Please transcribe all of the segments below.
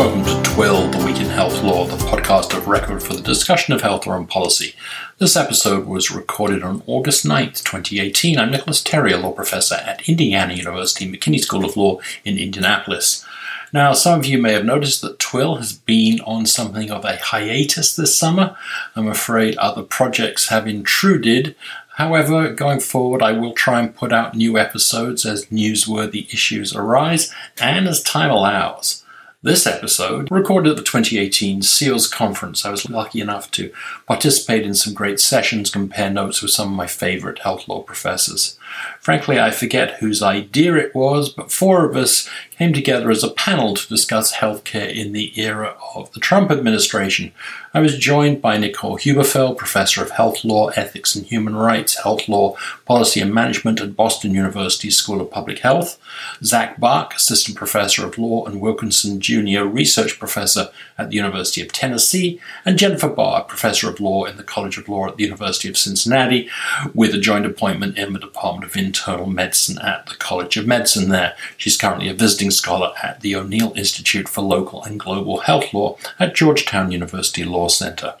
welcome to Twill, the Week in Health Law, the podcast of record for the discussion of health law and policy. This episode was recorded on August 9th, 2018. I'm Nicolas Terry, a law professor at Indiana University McKinney School of Law in Indianapolis. Now, some of you may have noticed that Twill has been on something of a hiatus this summer. I'm afraid other projects have intruded. However, going forward, I will try and put out new episodes as newsworthy issues arise and as time allows. This episode, recorded at the 2018 SEALS conference, I was lucky enough to participate in some great sessions, compare notes with some of my favorite health law professors. Frankly, I forget whose idea it was, but four of us came together as a panel to discuss healthcare in the era of the Trump administration. I was joined by Nicole Huberfeld, professor of health law, ethics and human rights, health law, policy and management at Boston University School of Public Health, Zack Buck, assistant professor of law and Wilkinson Jr. research professor at the University of Tennessee, and Jennifer Bard, professor of law in the College of Law at the University of Cincinnati, with a joint appointment in the Department of Internal Medicine at the College of Medicine there. She's currently a visiting scholar at the O'Neill Institute for Local and Global Health Law at Georgetown University Law Center.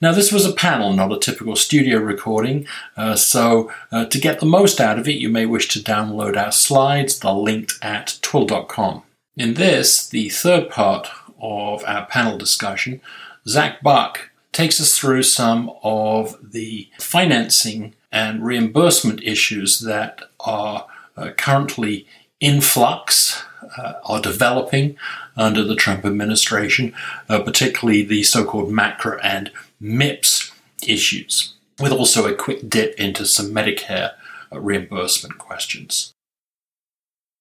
Now, this was a panel, not a typical studio recording, uh, so uh, to get the most out of it, you may wish to download our slides. They're linked at TWIHL.com. In this, the third part of our panel discussion, Zack Buck takes us through some of the financing and reimbursement issues that are uh, currently in flux, uh, are developing under the Trump administration, uh, particularly the so called MACRA and MIPS issues, with also a quick dip into some Medicare uh, reimbursement questions.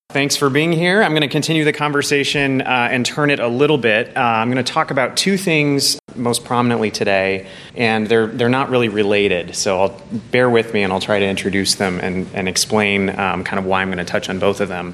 Thanks for being here. I'm going to continue the conversation uh, and turn it a little bit. Uh, I'm going to talk about two things most prominently today, and they're they're not really related. So I'll bear with me, and I'll try to introduce them and and explain um, kind of why I'm going to touch on both of them.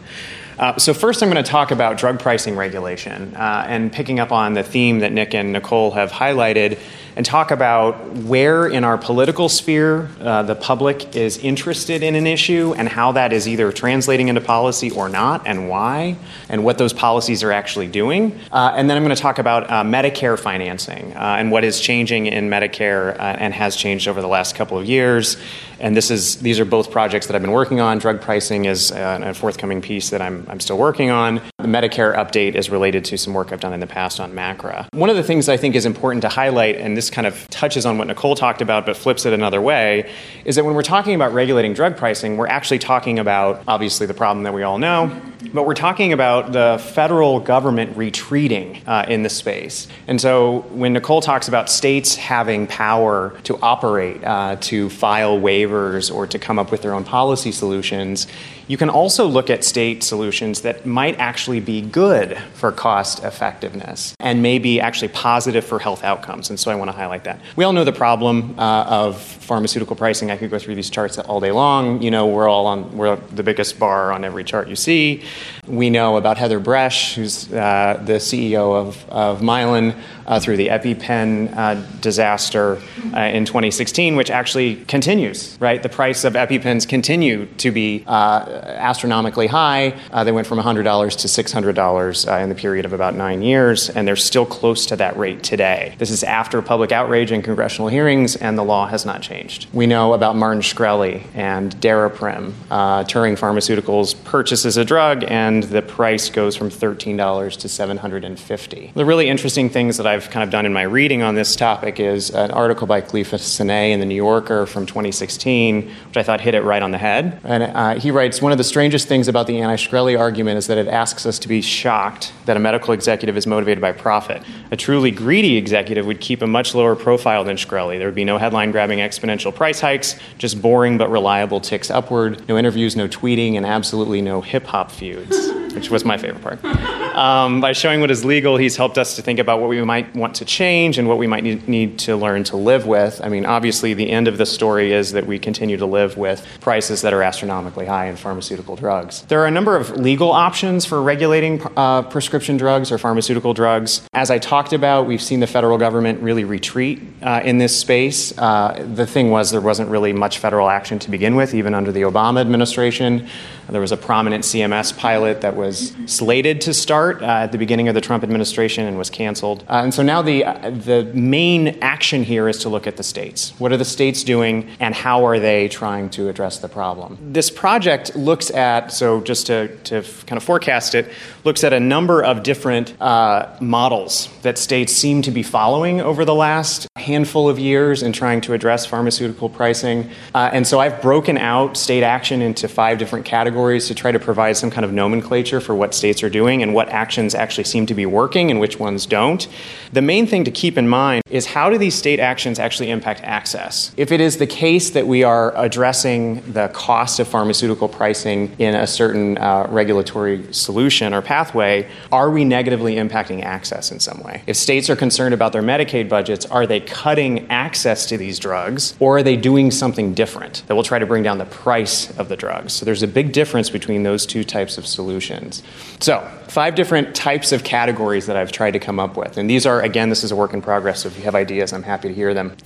Uh, so first, I'm going to talk about drug pricing regulation, uh, and picking up on the theme that Nick and Nicole have highlighted and talk about where in our political sphere uh, the public is interested in an issue and how that is either translating into policy or not, and why, and what those policies are actually doing. Uh, and then I'm going to talk about uh, Medicare financing uh, and what is changing in Medicare uh, and has changed over the last couple of years. And this is these are both projects that I've been working on. Drug pricing is uh, a forthcoming piece that I'm, I'm still working on. The Medicare update is related to some work I've done in the past on MACRA. One of the things I think is important to highlight, and this kind of touches on what Nicole talked about but flips it another way, is that when we're talking about regulating drug pricing, we're actually talking about obviously the problem that we all know, but we're talking about the federal government retreating uh, in the space. And so when Nicole talks about states having power to operate, uh, to file waivers, or to come up with their own policy solutions, you can also look at state solutions that might actually be good for cost effectiveness and may be actually positive for health outcomes. And so I want to highlight that. We all know the problem uh, of pharmaceutical pricing. I could go through these charts all day long. You know, we're all on, we're the biggest bar on every chart you see. We know about Heather Bresch, who's uh, the CEO of, of Mylan, uh, through the EpiPen uh, disaster uh, in 2016, which actually continues, right? The price of EpiPens continue to be uh, astronomically high. Uh, they went from $100 to $600 uh, in the period of about nine years, and they're still close to that rate today. This is after public outrage and congressional hearings, and the law has not changed. We know about Martin Shkreli and Daraprim. Uh, Turing Pharmaceuticals purchases a drug, and the price goes from $13 to 750. The really interesting things that I've kind of done in my reading on this topic is an article by Kelefa Sanneh in the New Yorker from 2016, which I thought hit it right on the head. And uh, he writes, one of the strangest things about the anti Shkreli argument is that it asks us to be shocked that a medical executive is motivated by profit. A truly greedy executive would keep a much lower profile than Shkreli. There would be no headline grabbing exponential price hikes, just boring but reliable ticks upward, no interviews, no tweeting, and absolutely no hip hop feuds, which was my favorite part. Um, by showing what is legal, he's helped us to think about what we might want to change and what we might need, to learn to live with. I mean, obviously, the end of the story is that we continue to live with prices that are astronomically high in pharmaceutical drugs. There are a number of legal options for regulating uh, prescription drugs or pharmaceutical drugs. As I talked about, we've seen the federal government really retreat uh, in this space. Uh, the thing was, there wasn't really much federal action to begin with, even under the Obama administration. There was a prominent CMS pilot that was slated to start uh, at the beginning of the Trump administration and was canceled. Uh, and so now the, uh, the main action here is to look at the states. What are the states doing, and how are they trying to address the problem? This project looks at, so just to, to kind of forecast it, looks at a number of different uh, models that states seem to be following over the last handful of years in trying to address pharmaceutical pricing. Uh, and so I've broken out state action into five different categories to try to provide some kind of nomenclature for what states are doing and what actions actually seem to be working and which ones don't. The main thing to keep in mind is how do these state actions actually impact access? If it is the case that we are addressing the cost of pharmaceutical pricing in a certain uh, regulatory solution or pathway, are we negatively impacting access in some way? If states are concerned about their Medicaid budgets, are they cutting access to these drugs or are they doing something different that will try to bring down the price of the drugs? So there's a big difference between those two types of solutions. So, five different types of categories that I've tried to come up with. And these are, again, this is a work in progress, so if you have ideas, I'm happy to hear them.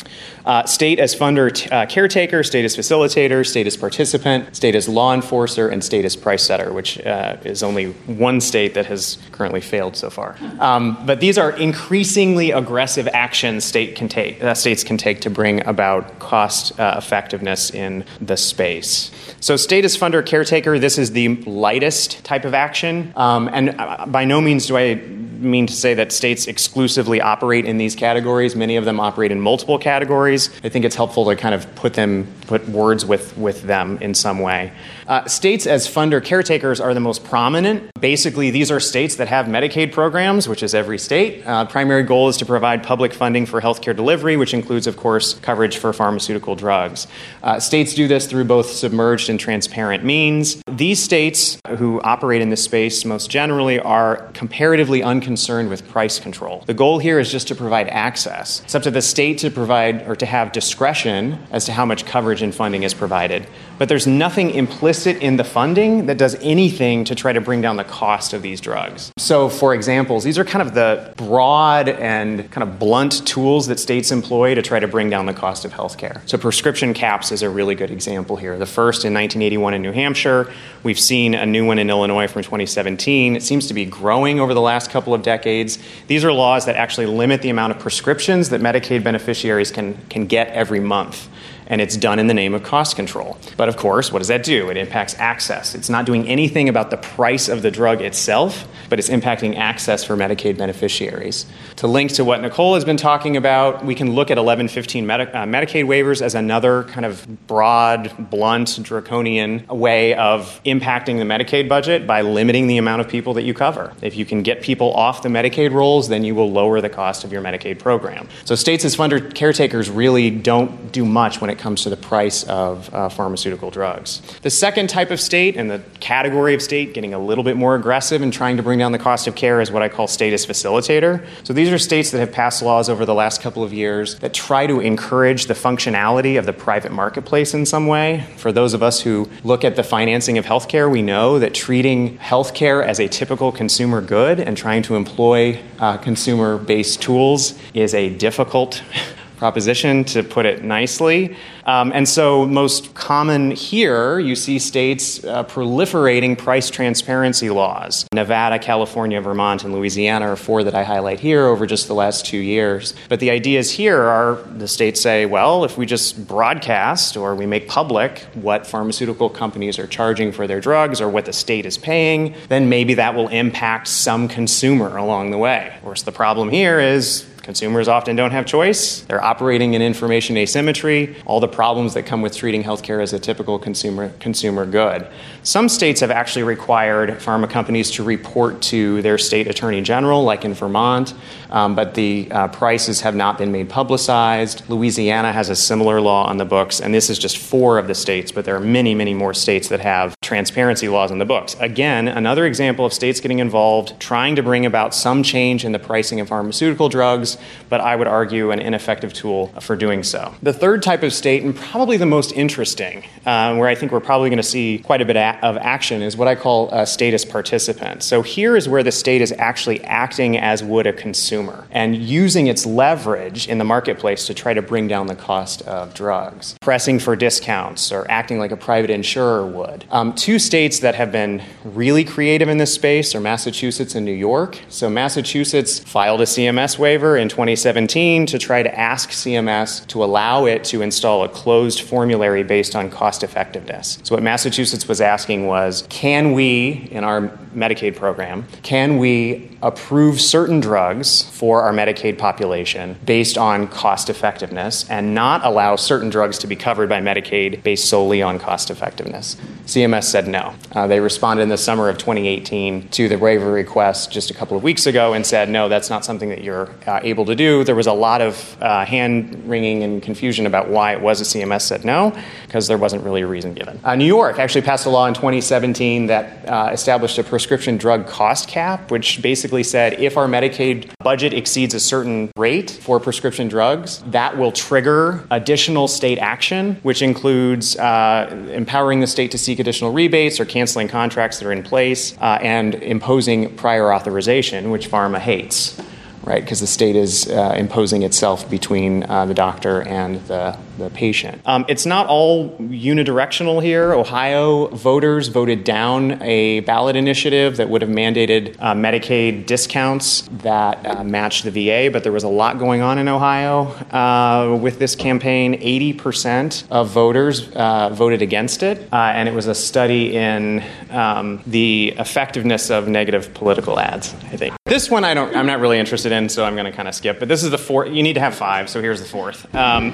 Uh, state as funder, t- uh, caretaker, state as facilitator, state as participant, state as law enforcer, and state as price setter, which uh, is only one state that has currently failed so far. Um, but these are increasingly aggressive actions state can take, uh, states can take to bring about cost uh, effectiveness in the space. So, state as funder, caretaker, this is the lightest type of action. Um, and by no means do I mean to say that states exclusively operate in these categories. Many of them operate in multiple categories. I think it's helpful to kind of put them, put words with, with them in some way. Uh, states as funder caretakers are the most prominent. Basically, these are states that have Medicaid programs, which is every state. Uh, primary goal is to provide public funding for healthcare delivery, which includes, of course, coverage for pharmaceutical drugs. Uh, states do this through both submerged and transparent means. These states who operate in this space most generally are comparatively unconcerned with price control. The goal here is just to provide access. It's up to the state to provide or to have discretion as to how much coverage and funding is provided. But there's nothing implicit in the funding that does anything to try to bring down the cost of these drugs. So, for examples, these are kind of the broad and kind of blunt tools that states employ to try to bring down the cost of healthcare. So, prescription caps is a really good example here. The first in 1981 in New Hampshire. We've seen a new one in Illinois from 2017. It seems to be growing over the last couple of decades. These are laws that actually limit the amount of prescriptions that Medicaid beneficiaries can, can get every month and it's done in the name of cost control. But of course, what does that do? It impacts access. It's not doing anything about the price of the drug itself, but it's impacting access for Medicaid beneficiaries. To link to what Nicole has been talking about, we can look at 1115 Medi- uh, Medicaid waivers as another kind of broad, blunt, draconian way of impacting the Medicaid budget by limiting the amount of people that you cover. If you can get people off the Medicaid rolls, then you will lower the cost of your Medicaid program. So states as funder caretakers really don't do much when it comes to the price of uh, pharmaceutical drugs. The second type of state and the category of state getting a little bit more aggressive and trying to bring down the cost of care is what I call state as facilitator. So these are states that have passed laws over the last couple of years that try to encourage the functionality of the private marketplace in some way. For those of us who look at the financing of healthcare, we know that treating healthcare as a typical consumer good and trying to employ uh, consumer based tools is a difficult proposition, to put it nicely. Um, and so, most common here, you see states uh, proliferating price transparency laws. Nevada, California, Vermont, and Louisiana are four that I highlight here over just the last two years. But the ideas here are the states say, well, if we just broadcast or we make public what pharmaceutical companies are charging for their drugs or what the state is paying, then maybe that will impact some consumer along the way. Of course, the problem here is Consumers often don't have choice. They're operating in information asymmetry, all the problems that come with treating healthcare as a typical consumer, consumer good. Some states have actually required pharma companies to report to their state attorney general, like in Vermont, um, but the uh, prices have not been made publicized. Louisiana has a similar law on the books, and this is just four of the states, but there are many, many more states that have transparency laws on the books. Again, another example of states getting involved, trying to bring about some change in the pricing of pharmaceutical drugs but I would argue an ineffective tool for doing so. The third type of state, and probably the most interesting, uh, where I think we're probably going to see quite a bit of action, is what I call a status participant. So here is where the state is actually acting as would a consumer and using its leverage in the marketplace to try to bring down the cost of drugs, pressing for discounts or acting like a private insurer would. Um, two states that have been really creative in this space are Massachusetts and New York. So, Massachusetts filed a CMS waiver in 2017 to try to ask CMS to allow it to install a closed formulary based on cost effectiveness. So, what Massachusetts was asking was can we, in our Medicaid program, can we approve certain drugs for our Medicaid population based on cost effectiveness and not allow certain drugs to be covered by Medicaid based solely on cost effectiveness? CMS said no. Uh, they responded in the summer of 2018 to the waiver request just a couple of weeks ago and said, no, that's not something that you're uh, able to do. There was a lot of uh, hand wringing and confusion about why it was a CMS said no, because there wasn't really a reason given. Uh, New York actually passed a law in 2017 that uh, established a prescription drug cost cap, which basically said if our Medicaid budget exceeds a certain rate for prescription drugs, that will trigger additional state action, which includes uh, empowering the state to seek additional rebates or canceling contracts that are in place uh, and imposing prior authorization, which pharma hates right? Because the state is uh, imposing itself between uh, the doctor and the, the patient. Um, it's not all unidirectional here. Ohio voters voted down a ballot initiative that would have mandated uh, Medicaid discounts that uh, matched the VA, but there was a lot going on in Ohio uh, with this campaign. 80% of voters uh, voted against it, and it was a study in um, the effectiveness of negative political ads, I think. This one I don't, I'm not really interested in, so I'm going to kind of skip. But this is the fourth. You need to have five, so here's the fourth. Um,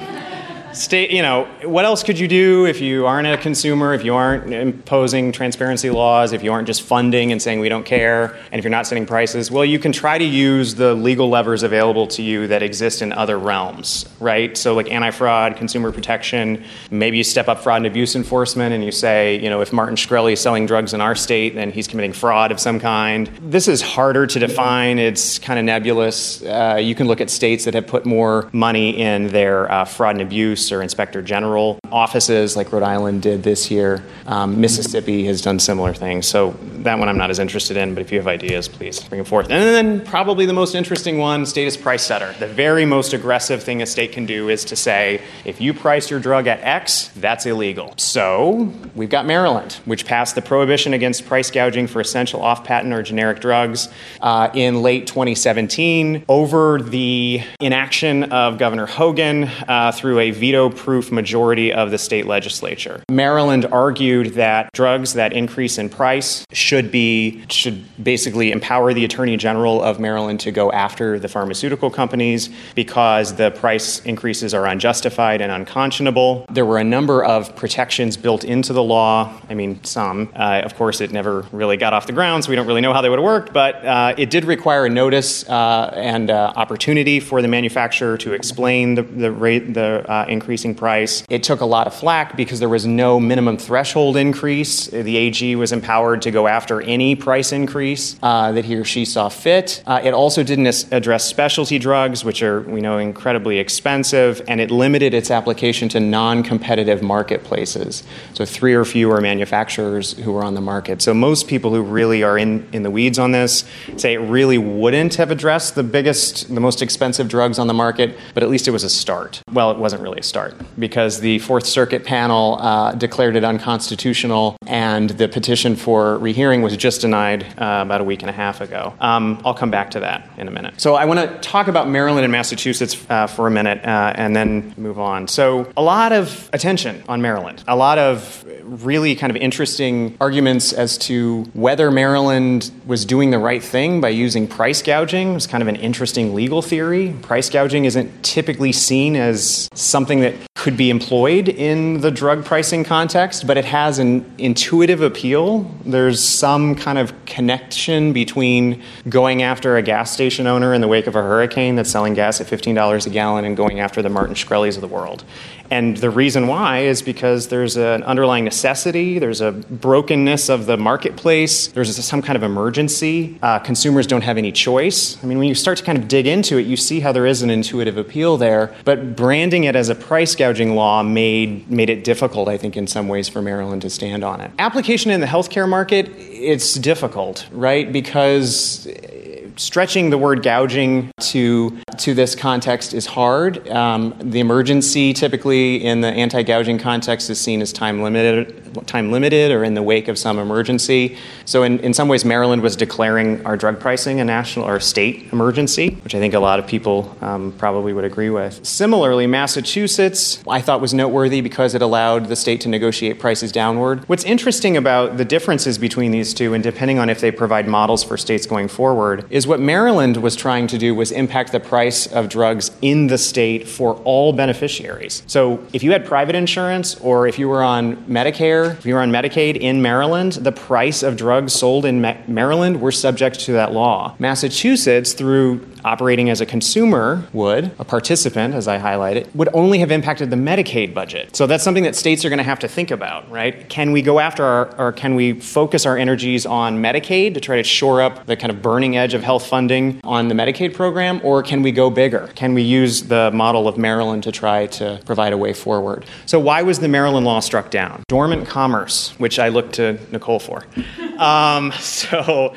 state, you know, what else could you do if you aren't a consumer, if you aren't imposing transparency laws, if you aren't just funding and saying we don't care, and if you're not setting prices? Well, you can try to use the legal levers available to you that exist in other realms, right? So, like anti fraud, consumer protection, maybe you step up fraud and abuse enforcement and you say, you know, if Martin Shkreli is selling drugs in our state, then he's committing fraud of some kind. This is harder to define, it's kind of nebulous. Uh, you can look at states that have put more money in their uh, fraud and abuse Police or Inspector General offices, like Rhode Island did this year. Um, Mississippi has done similar things. So that one I'm not as interested in, but if you have ideas, please bring them forth. And then probably the most interesting one, state price setter. The very most aggressive thing a state can do is to say, if you price your drug at X, that's illegal. So we've got Maryland, which passed the prohibition against price gouging for essential off-patent or generic drugs uh, in late 2017 over the inaction of Governor Hogan uh, through a veto proof majority of the state legislature. Maryland argued that drugs that increase in price should be should basically empower the attorney general of Maryland to go after the pharmaceutical companies because the price increases are unjustified and unconscionable. There were a number of protections built into the law. I mean, some. Uh, of course, it never really got off the ground, so we don't really know how they would have worked, but uh, it did require a notice uh, and uh, opportunity for the manufacturer to explain the, the rate, the uh, increasing price. It took a lot of flack because there was no minimum threshold increase. The AG was empowered to go after any price increase uh, that he or she saw fit. Uh, it also didn't address specialty drugs, which are, we know, incredibly expensive, and it limited its application to non competitive marketplaces. So, three or fewer manufacturers who were on the market. So, most people who really are in, in the weeds on this say it really wouldn't have addressed the biggest, the most expensive drugs on the market, but at least it was a start. Well, it wasn't really a start because the Fourth Circuit panel uh, declared it unconstitutional, and the petition for rehearing was just denied uh, about a week and a half ago. Um, I'll come back to that in a minute. So I want to talk about Maryland and Massachusetts uh, for a minute uh, and then move on. So a lot of attention on Maryland, a lot of really kind of interesting arguments as to whether Maryland was doing the right thing by using price gouging. It's kind of an interesting legal theory. Price gouging isn't typically seen as something that could be employed in the drug pricing context, but it has an intuitive appeal. There's some kind of connection between going after a gas station owner in the wake of a hurricane that's selling gas at $15 a gallon and going after the Martin Shkrelis of the world. And the reason why is because there's an underlying necessity, there's a brokenness of the marketplace, there's some kind of emergency. Uh, consumers don't have any choice. I mean, when you start to kind of dig into it, you see how there is an intuitive appeal there. But branding it as a price gouging law made, made it difficult, I think, in some ways for Maryland to stand on it. Application in the healthcare market, it's difficult, right? Because stretching the word gouging to to this context is hard. Um, the emergency, typically in the anti-gouging context, is seen as time limited, time limited, or in the wake of some emergency. So, in, in some ways, Maryland was declaring our drug pricing a national or state emergency, which I think a lot of people um, probably would agree with. Similarly, Massachusetts, I thought was noteworthy because it allowed the state to negotiate prices downward. What's interesting about the differences between these two, and depending on if they provide models for states going forward, is what Maryland was trying to do was impact the price of drugs in the state for all beneficiaries. So if you had private insurance or if you were on Medicare, if you were on Medicaid in Maryland, the price of drugs sold in Maryland were subject to that law. Massachusetts, through operating as a consumer would, a participant, as I highlighted, would only have impacted the Medicaid budget. So that's something that states are going to have to think about, right? Can we go after our, or can we focus our energies on Medicaid to try to shore up the kind of burning edge of health funding on the Medicaid program, or can we go bigger? Can we use the model of Maryland to try to provide a way forward? So why was the Maryland law struck down? Dormant commerce, which I look to Nicole for. Um, so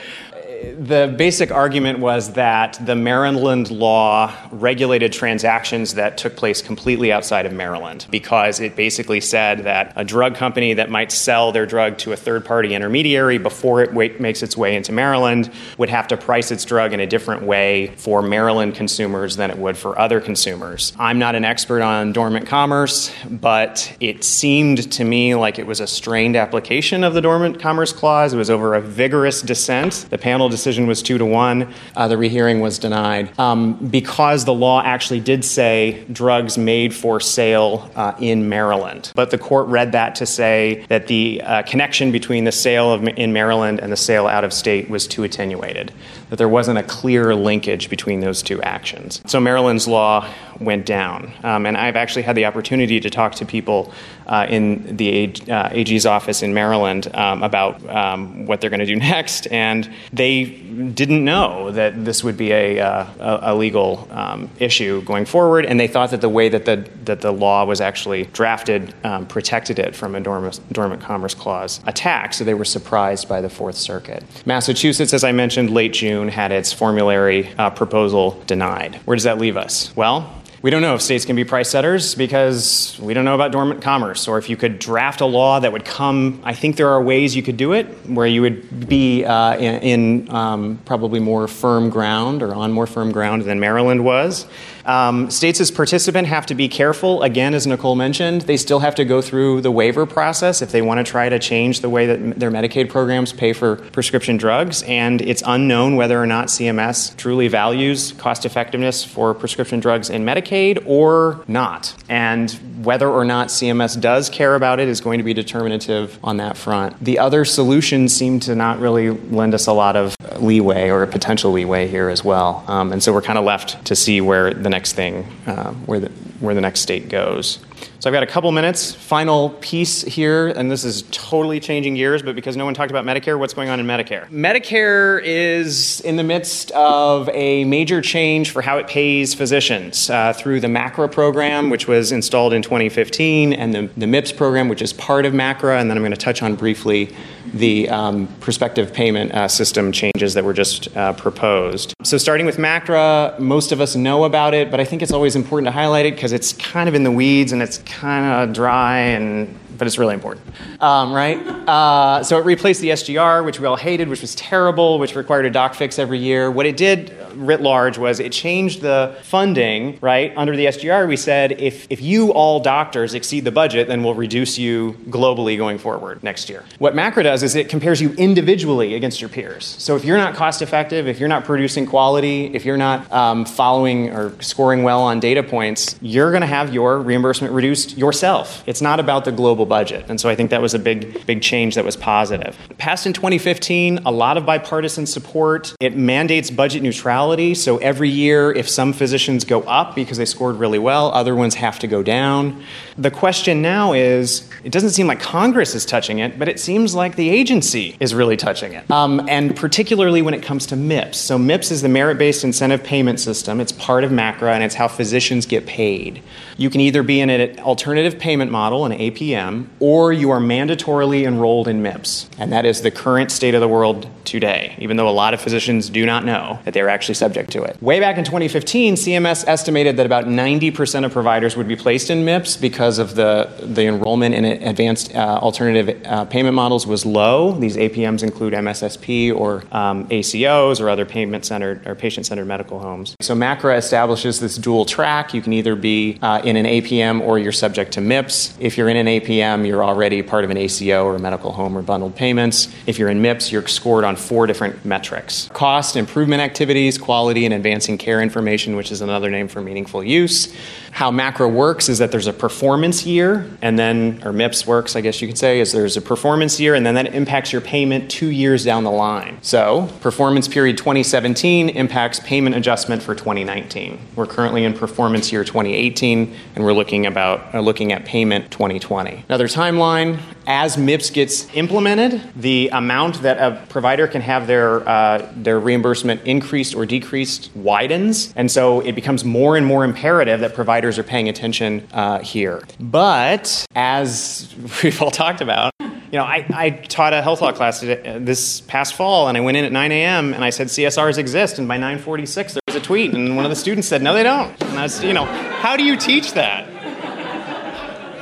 the basic argument was that the Maryland law regulated transactions that took place completely outside of Maryland because it basically said that a drug company that might sell their drug to a third party intermediary before it w- makes its way into Maryland would have to price its drug in a different way for Maryland consumers than it would for other consumers. I'm not an expert on dormant commerce, but it seemed to me like it was a strained application of the dormant commerce clause. It was over a vigorous dissent. The panel decision was two to one. Uh, the rehearing was denied um, because the law actually did say drugs made for sale uh, in Maryland. But the court read that to say that the uh, connection between the sale of, in Maryland and the sale out of state was too attenuated, that there wasn't a clear linkage between those two actions. So Maryland's law went down. Um, and I've actually had the opportunity to talk to people uh, in the AG's uh, office in Maryland um, about um, what they're going to do next, and they didn't know that this would be a, uh, a, legal um, issue going forward, and they thought that the way that the, that the law was actually drafted um, protected it from a dormant, dormant commerce clause attack, so they were surprised by the Fourth Circuit. Massachusetts, as I mentioned, late June had its formulary uh, proposal denied. Where does that leave us? Well, we don't know if states can be price setters because we don't know about dormant commerce or if you could draft a law that would come. I think there are ways you could do it where you would be uh, in, in um, probably more firm ground or on more firm ground than Maryland was. Um, states as participant have to be careful. Again, as Nicole mentioned, they still have to go through the waiver process if they want to try to change the way that their Medicaid programs pay for prescription drugs. And it's unknown whether or not CMS truly values cost effectiveness for prescription drugs in Medicaid or not. And whether or not CMS does care about it is going to be determinative on that front. The other solutions seem to not really lend us a lot of leeway or potential leeway here as well. Um, and so we're kind of left to see where the next thing, uh, where, the, where the next state goes. So I've got a couple minutes. Final piece here, and this is totally changing gears, but because no one talked about Medicare, what's going on in Medicare? Medicare is in the midst of a major change for how it pays physicians uh, through the MACRA program, which was installed in 2015, and the, the MIPS program, which is part of MACRA, and then I'm going to touch on briefly the um, prospective payment uh, system changes that were just uh, proposed. So, starting with MACRA, most of us know about it, but I think it's always important to highlight it because it's kind of in the weeds and it's kind of dry and but it's really important, um, right? Uh, so it replaced the SGR, which we all hated, which was terrible, which required a doc fix every year. What it did writ large was it changed the funding, right? Under the SGR, we said if, if you, all doctors, exceed the budget, then we'll reduce you globally going forward next year. What MACRA does is it compares you individually against your peers. So if you're not cost effective, if you're not producing quality, if you're not um, following or scoring well on data points, you're going to have your reimbursement reduced yourself. It's not about the global budget. And so I think that was a big, big change that was positive. Passed in 2015, a lot of bipartisan support. It mandates budget neutrality so every year, if some physicians go up because they scored really well, other ones have to go down. The question now is it doesn't seem like Congress is touching it, but it seems like the agency is really touching it. Um, and particularly when it comes to MIPS. So, MIPS is the merit based incentive payment system, it's part of MACRA, and it's how physicians get paid. You can either be in an alternative payment model, an APM, APM, or you are mandatorily enrolled in MIPS. And that is the current state of the world today, even though a lot of physicians do not know that they're actually subject to it. Way back in 2015, CMS estimated that about 90% of providers would be placed in MIPS because of the, the enrollment in advanced uh, alternative uh, payment models was low. These APMs include MSSP or um, ACOs or other payment centered or patient centered medical homes. So MACRA establishes this dual track. You can either be uh, in an APM or you're subject to MIPS. If you're in an APM, you're already part of an ACO or a medical home or bundled payments. If you're in MIPS, you're scored on four different metrics cost improvement activities, quality, and advancing care information, which is another name for meaningful use. How MACRA works is that there's a performance year, and then, or MIPS works, I guess you could say, is there's a performance year, and then that impacts your payment two years down the line. So, performance period 2017 impacts payment adjustment for 2019. We're currently in performance year 2018, and we're looking about uh, looking at payment 2020. Another timeline: as MIPS gets implemented, the amount that a provider can have their uh, their reimbursement increased or decreased widens, and so it becomes more and more imperative that providers are paying attention uh, here. But as we've all talked about, you know, I, I taught a health law class uh, this past fall, and I went in at 9 a.m. and I said CSRs exist, and by 9:46 there was a tweet, and one of the students said, "No, they don't." And I was, you know, how do you teach that?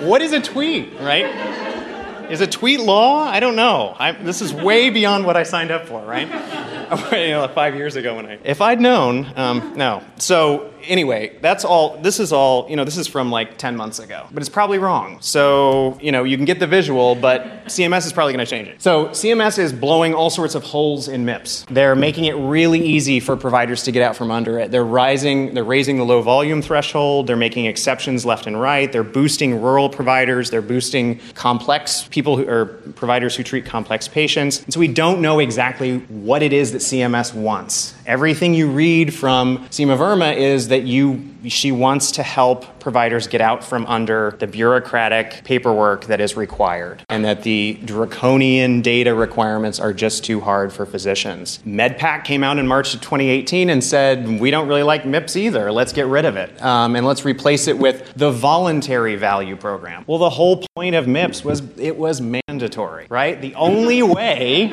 What is a tweet, right? Is a tweet law? I don't know. I, this is way beyond what I signed up for, right? you know, five years ago when I. If I'd known, um, no. So anyway, that's all. This is all. You know, this is from like ten months ago, but it's probably wrong. So you know, you can get the visual, but CMS is probably going to change it. So CMS is blowing all sorts of holes in MIPS. They're making it really easy for providers to get out from under it. They're rising. They're raising the low volume threshold. They're making exceptions left and right. They're boosting rural providers. They're boosting complex people who are providers who treat complex patients. And so we don't know exactly what it is that CMS wants. Everything you read from Seema Verma is that you she wants to help providers get out from under the bureaucratic paperwork that is required and that the draconian data requirements are just too hard for physicians. MedPAC came out in March of 2018 and said, We don't really like MIPS either. Let's get rid of it. Um, and let's replace it with the voluntary value program. Well, the whole point of MIPS was it was mandatory, right? The only way,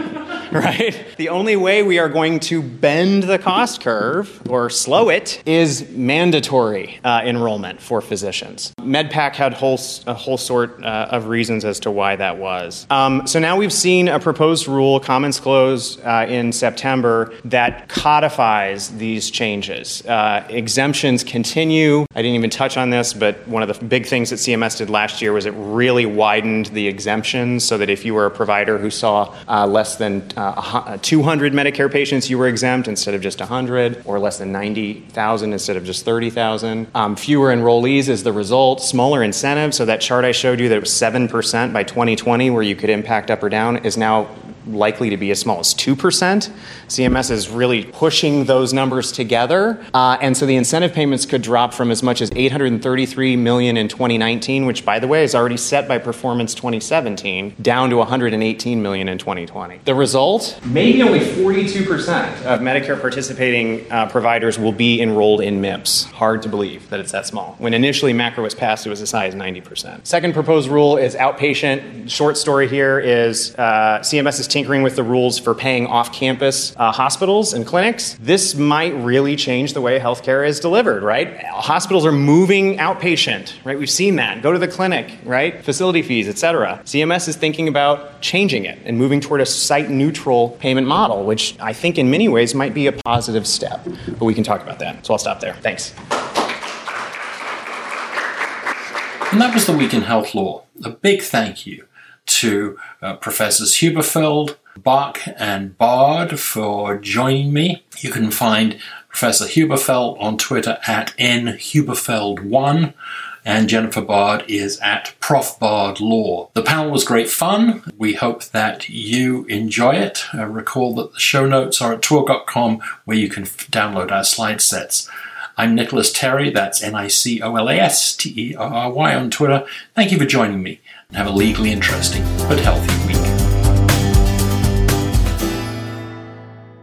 right? The only way we are going to bend the cost curve or slow it is mandatory uh, enrollment for physicians. MedPAC had whole, a whole sort uh, of reasons as to why that was. Um, so now we've seen a proposed rule, Commons Clause, uh, in September that codifies these changes. Uh, exemptions continue. I didn't even touch on this, but one of the big things that CMS did last year was it really widened the exemptions so that if you were a provider who saw uh, less than uh, 200 Medicare patients, you were exempt instead of just 100, or less than 90,000 instead of just 30,000. Um, fewer enrollees is the result. Smaller incentives. So that chart I showed you that was 7% by 2020 where you could impact up or down is now likely to be as small as 2%. CMS is really pushing those numbers together. Uh, and so the incentive payments could drop from as much as 833 million in 2019, which by the way is already set by performance 2017, down to 118 million in 2020. The result? Maybe only 42% of Medicare participating uh, providers will be enrolled in MIPS. Hard to believe that it's that small. When initially MACRA was passed, it was as high as 90%. Second proposed rule is outpatient. Short story here is uh, CMS is tinkering with the rules for paying off campus uh, hospitals and clinics. This might really change the way healthcare is delivered, right? Hospitals are moving outpatient, right? We've seen that. Go to the clinic, right? Facility fees, et cetera. CMS is thinking about changing it and moving toward a site neutral payment model, which I think in many ways might be a positive step. But we can talk about that. So I'll stop there. Thanks. And that was the Week in Health Law. A big thank you to uh, Professors Huberfeld, Buck, and Bard for joining me. You can find Professor Huberfeld on Twitter at nhuberfeld1 and Jennifer Bard is at Prof Bard Law. The panel was great fun. We hope that you enjoy it. Uh, recall that the show notes are at TWIHL.com where you can f- download our slide sets. I'm Nicolas Terry, that's N I C O L A S T E R R Y on Twitter. Thank you for joining me and have a legally interesting but healthy week.